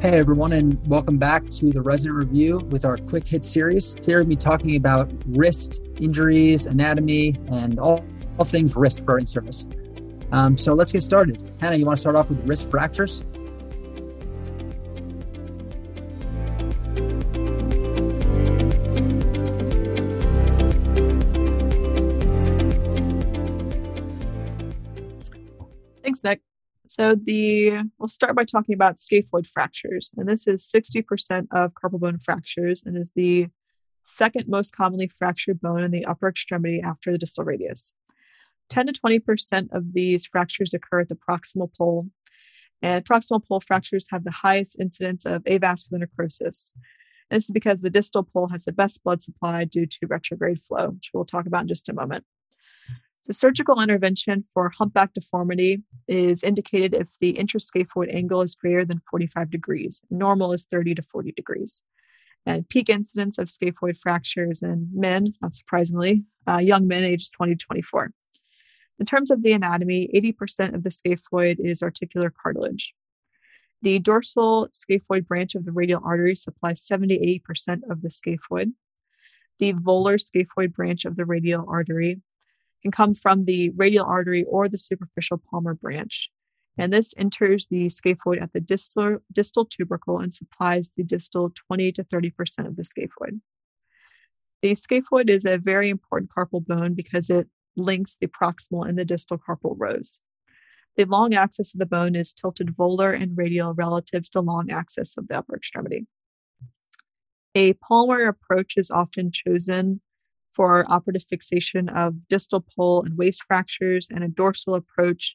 Hey everyone, and welcome back to the Resident Review with our quick hit series. Today we'll be talking about wrist injuries, anatomy, and all, all things wrist for our in-service. Um, so let's get started. Hannah, you want to start off with wrist fractures? Thanks, Nick. So the we'll start by talking about scaphoid fractures, and this is 60% of carpal bone fractures and is the second most commonly fractured bone in the upper extremity after the distal radius. 10 to 20% of these fractures occur at the proximal pole, and proximal pole fractures have the highest incidence of avascular necrosis. And this is because the distal pole has the best blood supply due to retrograde flow, which we'll talk about in just a moment. So, surgical intervention for humpback deformity is indicated if the interscaphoid angle is greater than 45 degrees. Normal is 30 to 40 degrees. And peak incidence of scaphoid fractures in men, not surprisingly, uh, young men ages 20 to 24. In terms of the anatomy, 80% of the scaphoid is articular cartilage. The dorsal scaphoid branch of the radial artery supplies 70 80% of the scaphoid. The volar scaphoid branch of the radial artery can come from the radial artery or the superficial palmar branch. And this enters the scaphoid at the distal, distal tubercle and supplies the distal 20 to 30% of the scaphoid. The scaphoid is a very important carpal bone because it links the proximal and the distal carpal rows. The long axis of the bone is tilted volar and radial relative to the long axis of the upper extremity. A palmar approach is often chosen for operative fixation of distal pole and waist fractures, and a dorsal approach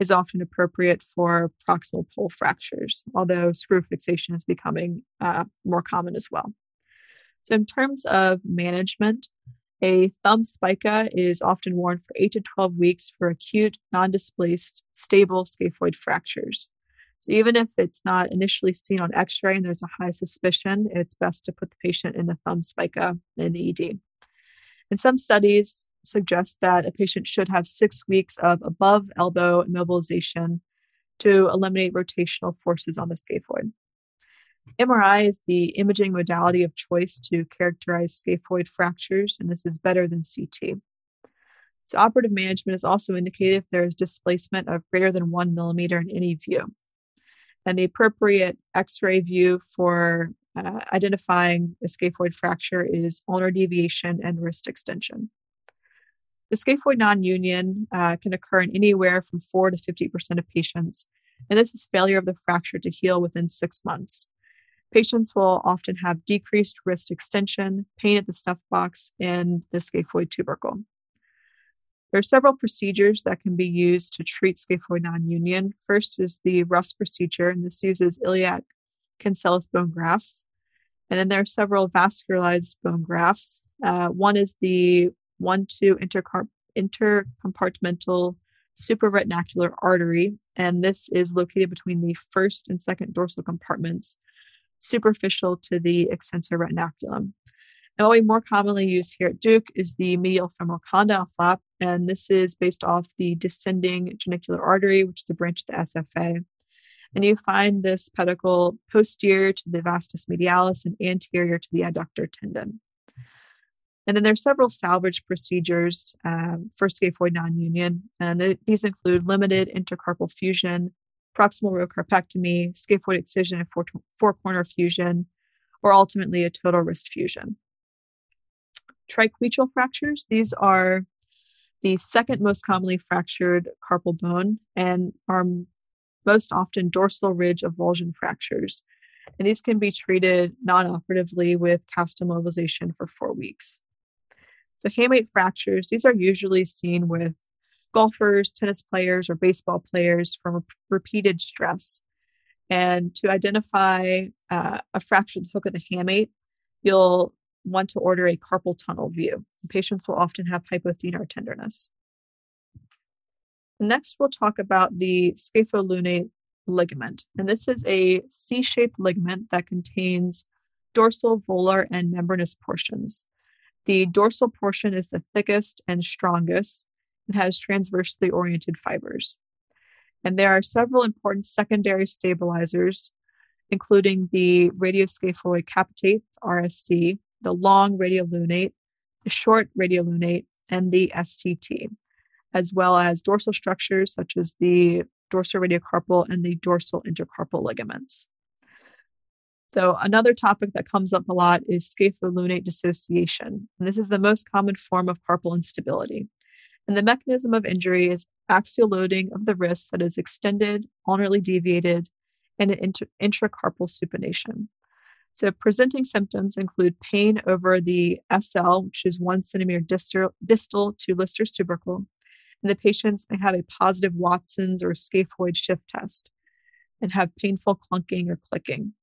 is often appropriate for proximal pole fractures, although screw fixation is becoming uh, more common as well. So, in terms of management, a thumb spica is often worn for 8 to 12 weeks for acute, non displaced, stable scaphoid fractures. So, even if it's not initially seen on x ray and there's a high suspicion, it's best to put the patient in a thumb spica in the ED. And some studies suggest that a patient should have six weeks of above elbow immobilization to eliminate rotational forces on the scaphoid. MRI is the imaging modality of choice to characterize scaphoid fractures, and this is better than CT. So, operative management is also indicated if there is displacement of greater than one millimeter in any view. And the appropriate X ray view for uh, identifying the scaphoid fracture is ulnar deviation and wrist extension. The scaphoid non-union uh, can occur in anywhere from 4 to 50% of patients, and this is failure of the fracture to heal within six months. Patients will often have decreased wrist extension, pain at the snuff box, and the scaphoid tubercle. There are several procedures that can be used to treat scaphoid non-union. First is the Russe procedure, and this uses iliac cancellous bone grafts. And then there are several vascularized bone grafts. Uh, one is the 1 2 intercar- intercompartmental supraretinacular artery, and this is located between the first and second dorsal compartments, superficial to the extensor retinaculum. And what we more commonly use here at Duke is the medial femoral condyle flap, and this is based off the descending genicular artery, which is a branch of the SFA. And you find this pedicle posterior to the vastus medialis and anterior to the adductor tendon. And then there's several salvage procedures um, for scaphoid non-union, and the, these include limited intercarpal fusion, proximal row carpectomy, scaphoid excision and four, four corner fusion, or ultimately a total wrist fusion. Triquetral fractures, these are the second most commonly fractured carpal bone and are most often dorsal ridge avulsion fractures. And these can be treated non operatively with cast immobilization for four weeks. So, hamate fractures, these are usually seen with golfers, tennis players, or baseball players from re- repeated stress. And to identify uh, a fractured hook of the hamate, you'll want to order a carpal tunnel view. Patients will often have hypothenar tenderness. Next, we'll talk about the scapholunate ligament. And this is a C shaped ligament that contains dorsal, volar, and membranous portions. The dorsal portion is the thickest and strongest and has transversely oriented fibers. And there are several important secondary stabilizers including the radioscaphoid capitate, RSC, the long radiolunate, the short radiolunate, and the STT, as well as dorsal structures such as the dorsoradiocarpal and the dorsal intercarpal ligaments. So, another topic that comes up a lot is scapholunate dissociation. And this is the most common form of carpal instability. And the mechanism of injury is axial loading of the wrist that is extended, ulnarly deviated, and an inter- intracarpal supination. So, presenting symptoms include pain over the SL, which is one centimeter distal, distal to Lister's tubercle, and the patients may have a positive Watson's or scaphoid shift test and have painful clunking or clicking.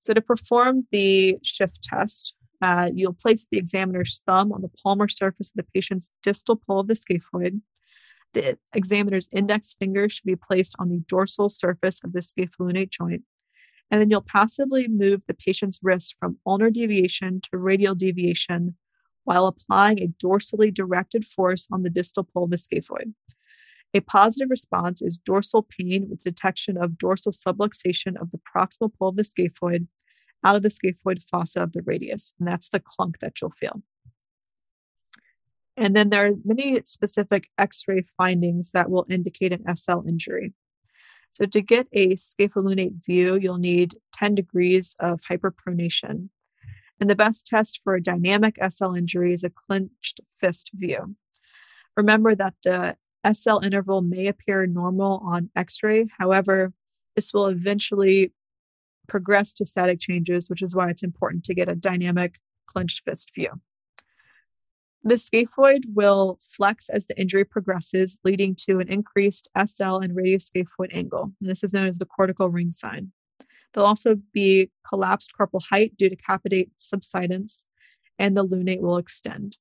So, to perform the shift test, uh, you'll place the examiner's thumb on the palmar surface of the patient's distal pole of the scaphoid. The examiner's index finger should be placed on the dorsal surface of the scapholunate joint. And then you'll passively move the patient's wrist from ulnar deviation to radial deviation while applying a dorsally directed force on the distal pole of the scaphoid. A positive response is dorsal pain with detection of dorsal subluxation of the proximal pole of the scaphoid out of the scaphoid fossa of the radius. And that's the clunk that you'll feel. And then there are many specific x ray findings that will indicate an SL injury. So, to get a scapholunate view, you'll need 10 degrees of hyperpronation. And the best test for a dynamic SL injury is a clenched fist view. Remember that the SL interval may appear normal on x ray. However, this will eventually progress to static changes, which is why it's important to get a dynamic clenched fist view. The scaphoid will flex as the injury progresses, leading to an increased SL and radioscaphoid angle. And this is known as the cortical ring sign. There'll also be collapsed carpal height due to capitate subsidence, and the lunate will extend.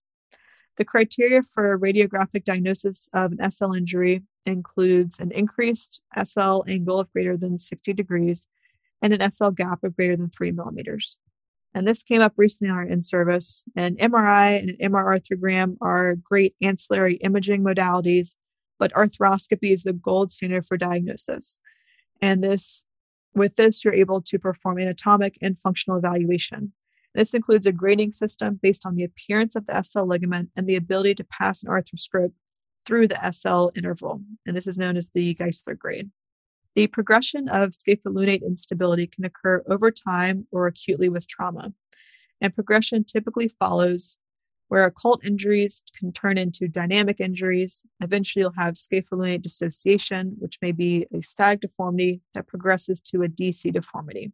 The criteria for a radiographic diagnosis of an SL injury includes an increased SL angle of greater than 60 degrees and an SL gap of greater than three millimeters. And this came up recently on our in service. An MRI and an MR arthrogram are great ancillary imaging modalities, but arthroscopy is the gold standard for diagnosis. And this, with this, you're able to perform anatomic and functional evaluation. This includes a grading system based on the appearance of the SL ligament and the ability to pass an arthroscope through the SL interval. And this is known as the Geissler grade. The progression of scapholunate instability can occur over time or acutely with trauma. And progression typically follows where occult injuries can turn into dynamic injuries. Eventually, you'll have scapholunate dissociation, which may be a static deformity that progresses to a DISI deformity.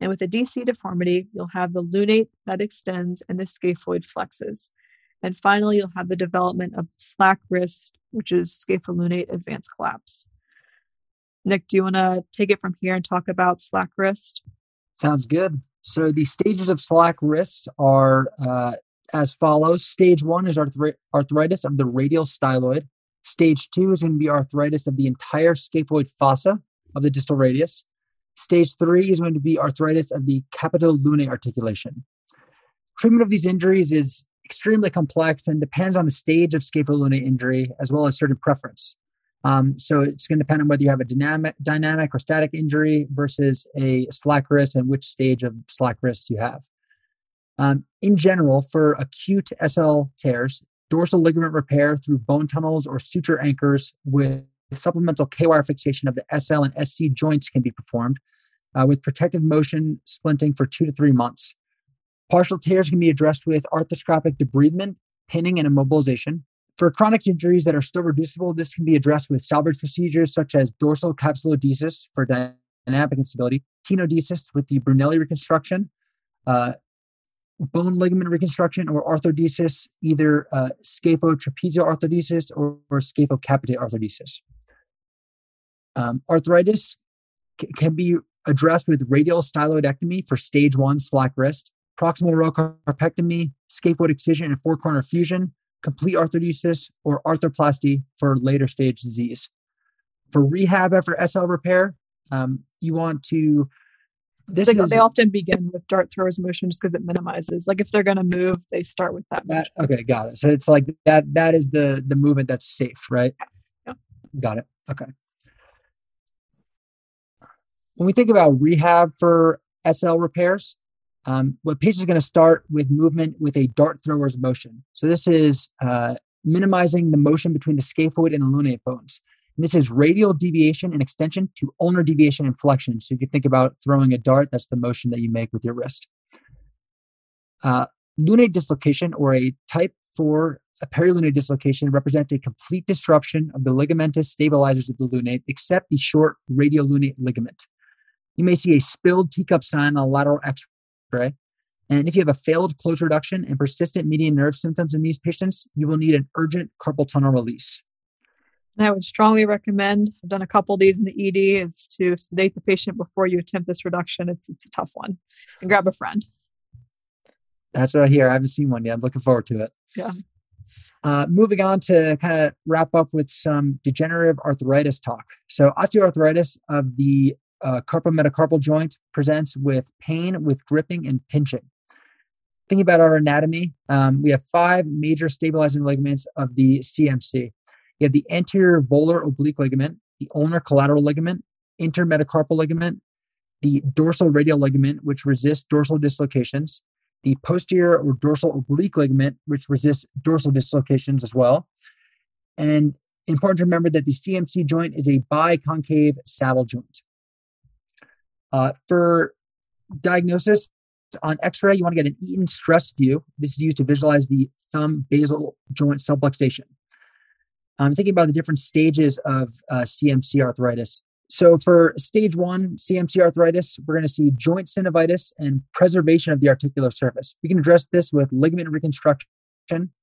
And with a DISI deformity, you'll have the lunate that extends and the scaphoid flexes. And finally, you'll have the development of SLAC wrist, which is scapholunate advanced collapse. Nick, do you want to take it from here and talk about SLAC wrist? Sounds good. So the stages of SLAC wrist are uh, as follows. Stage one is arthri- arthritis of the radial styloid. Stage two is going to be arthritis of the entire scaphoid fossa of the distal radius. Stage three is going to be arthritis of the capitolunate articulation. Treatment of these injuries is extremely complex and depends on the stage of scapholunate injury as well as certain preference. Um, so it's going to depend on whether you have a dynamic, dynamic or static injury versus a SLAC wrist and which stage of SLAC wrist you have. Um, in general, for acute SL tears, dorsal ligament repair through bone tunnels or suture anchors with supplemental K-wire fixation of the SL and SC joints can be performed uh, with protective motion splinting for two to three months. Partial tears can be addressed with arthroscopic debridement, pinning, and immobilization. For chronic injuries that are still reducible, this can be addressed with salvage procedures such as dorsal capsulodesis for dynamic instability, tenodesis with the Brunelli reconstruction, uh, bone ligament reconstruction, or arthrodesis, either uh, scaphotrapezial arthrodesis or, or scaphocapitate arthrodesis. Um, arthritis c- can be addressed with radial styloidectomy for stage one SLAC wrist, proximal row carpectomy, scaphoid excision, and four corner fusion, complete arthrodesis, or arthroplasty for later stage disease. For rehab after SL repair, um, you want to. This they, is, they often begin with dart thrower's motion just because it minimizes. Like if they're going to move, they start with that. that okay, got it. So it's like that. That is the the movement that's safe, right? Yeah. Got it. Okay. when we think about rehab for SL repairs, um, what patient is going to start with movement with a dart thrower's motion. So this is uh, minimizing the motion between the scaphoid and the lunate bones. This is radial deviation and extension to ulnar deviation and flexion. So if you think about throwing a dart, that's the motion that you make with your wrist. Uh, lunate dislocation or a type 4 a perilunate dislocation represents a complete disruption of the ligamentous stabilizers of the lunate, except the short radial lunate ligament. You may see a spilled teacup sign on a lateral x ray. And if you have a failed closure reduction and persistent median nerve symptoms in these patients, you will need an urgent carpal tunnel release. I would strongly recommend. I've done a couple of these in the ED is to sedate the patient before you attempt this reduction. It's it's a tough one. And grab a friend. That's what I hear. I haven't seen one yet. I'm looking forward to it. Yeah. Uh, moving on to kind of wrap up with some degenerative arthritis talk. So, osteoarthritis of the uh, carpometacarpal joint presents with pain with gripping and pinching. Thinking about our anatomy, um, we have five major stabilizing ligaments of the CMC. You have the anterior volar oblique ligament, the ulnar collateral ligament, intermetacarpal ligament, the dorsal radial ligament, which resists dorsal dislocations, the posterior or dorsal oblique ligament, which resists dorsal dislocations as well. And important to remember that the CMC joint is a biconcave saddle joint. Uh, for diagnosis on x-ray, you want to get an Eaton stress view. This is used to visualize the thumb basal joint subluxation. I'm thinking about the different stages of uh, CMC arthritis. So for stage one CMC arthritis, we're going to see joint synovitis and preservation of the articular surface. We can address this with ligament reconstruction,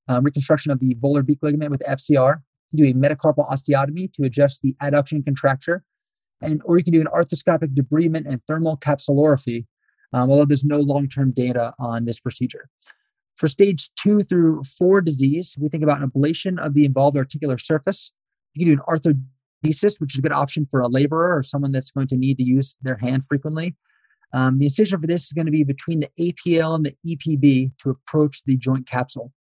um, reconstruction of the volar beak ligament with FCR. do a metacarpal osteotomy to adjust the adduction contracture, and or you can do an arthroscopic debridement and thermal capsulorrhaphy, um, although there's no long-term data on this procedure. For stage two through four disease, we think about an ablation of the involved articular surface. You can do an arthrodesis, which is a good option for a laborer or someone that's going to need to use their hand frequently. Um, the incision for this is going to be between the APL and the EPB to approach the joint capsule.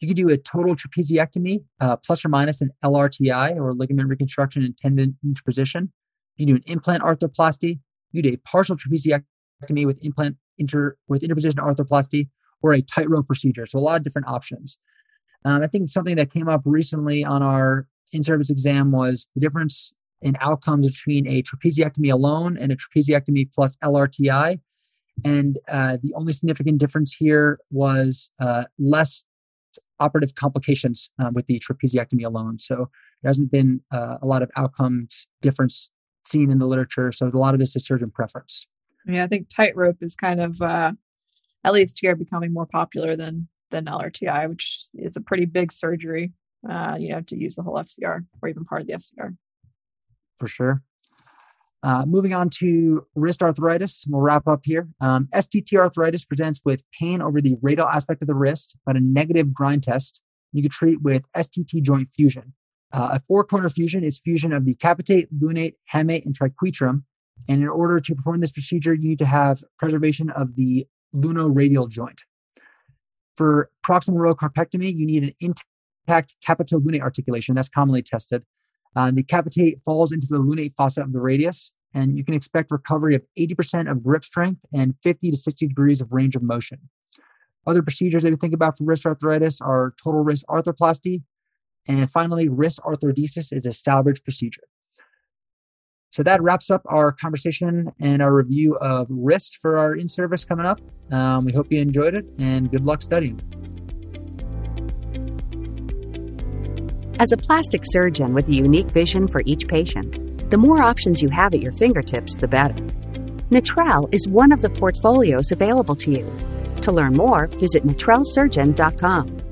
You could do a total trapeziectomy, uh, plus or minus an LRTI or ligament reconstruction and tendon interposition. You do an implant arthroplasty. You do a partial trapeziectomy with implant inter with interposition arthroplasty, or a tightrope procedure. So a lot of different options. Um, I think something that came up recently on our in-service exam was the difference in outcomes between a trapeziectomy alone and a trapeziectomy plus LRTI. And uh, the only significant difference here was uh, less operative complications uh, with the trapeziectomy alone. So there hasn't been uh, a lot of outcomes difference seen in the literature. So a lot of this is surgeon preference. Yeah, I think tightrope is kind of least here becoming more popular than than LRTI, which is a pretty big surgery. Uh, you know, to use the whole FCR or even part of the FCR. For sure. Uh, moving on to wrist arthritis, we'll wrap up here. Um, STT arthritis presents with pain over the radial aspect of the wrist, but a negative grind test. You can treat with STT joint fusion. Uh, a four corner fusion is fusion of the capitate, lunate, hamate, and triquetrum. And in order to perform this procedure, you need to have preservation of the lunoradial joint. For proximal row carpectomy, you need an intact capitolunate articulation. That's commonly tested. Uh, the capitate falls into the lunate fossa of the radius, and you can expect recovery of 80% of grip strength and 50 to 60 degrees of range of motion. Other procedures that we think about for wrist arthritis are total wrist arthroplasty. And finally, wrist arthrodesis is a salvage procedure. So that wraps up our conversation and our review of wrist for our in service coming up. Um, we hope you enjoyed it and good luck studying. As a plastic surgeon with a unique vision for each patient, the more options you have at your fingertips, the better. Natrelle is one of the portfolios available to you. To learn more, visit natrellesurgeon.com.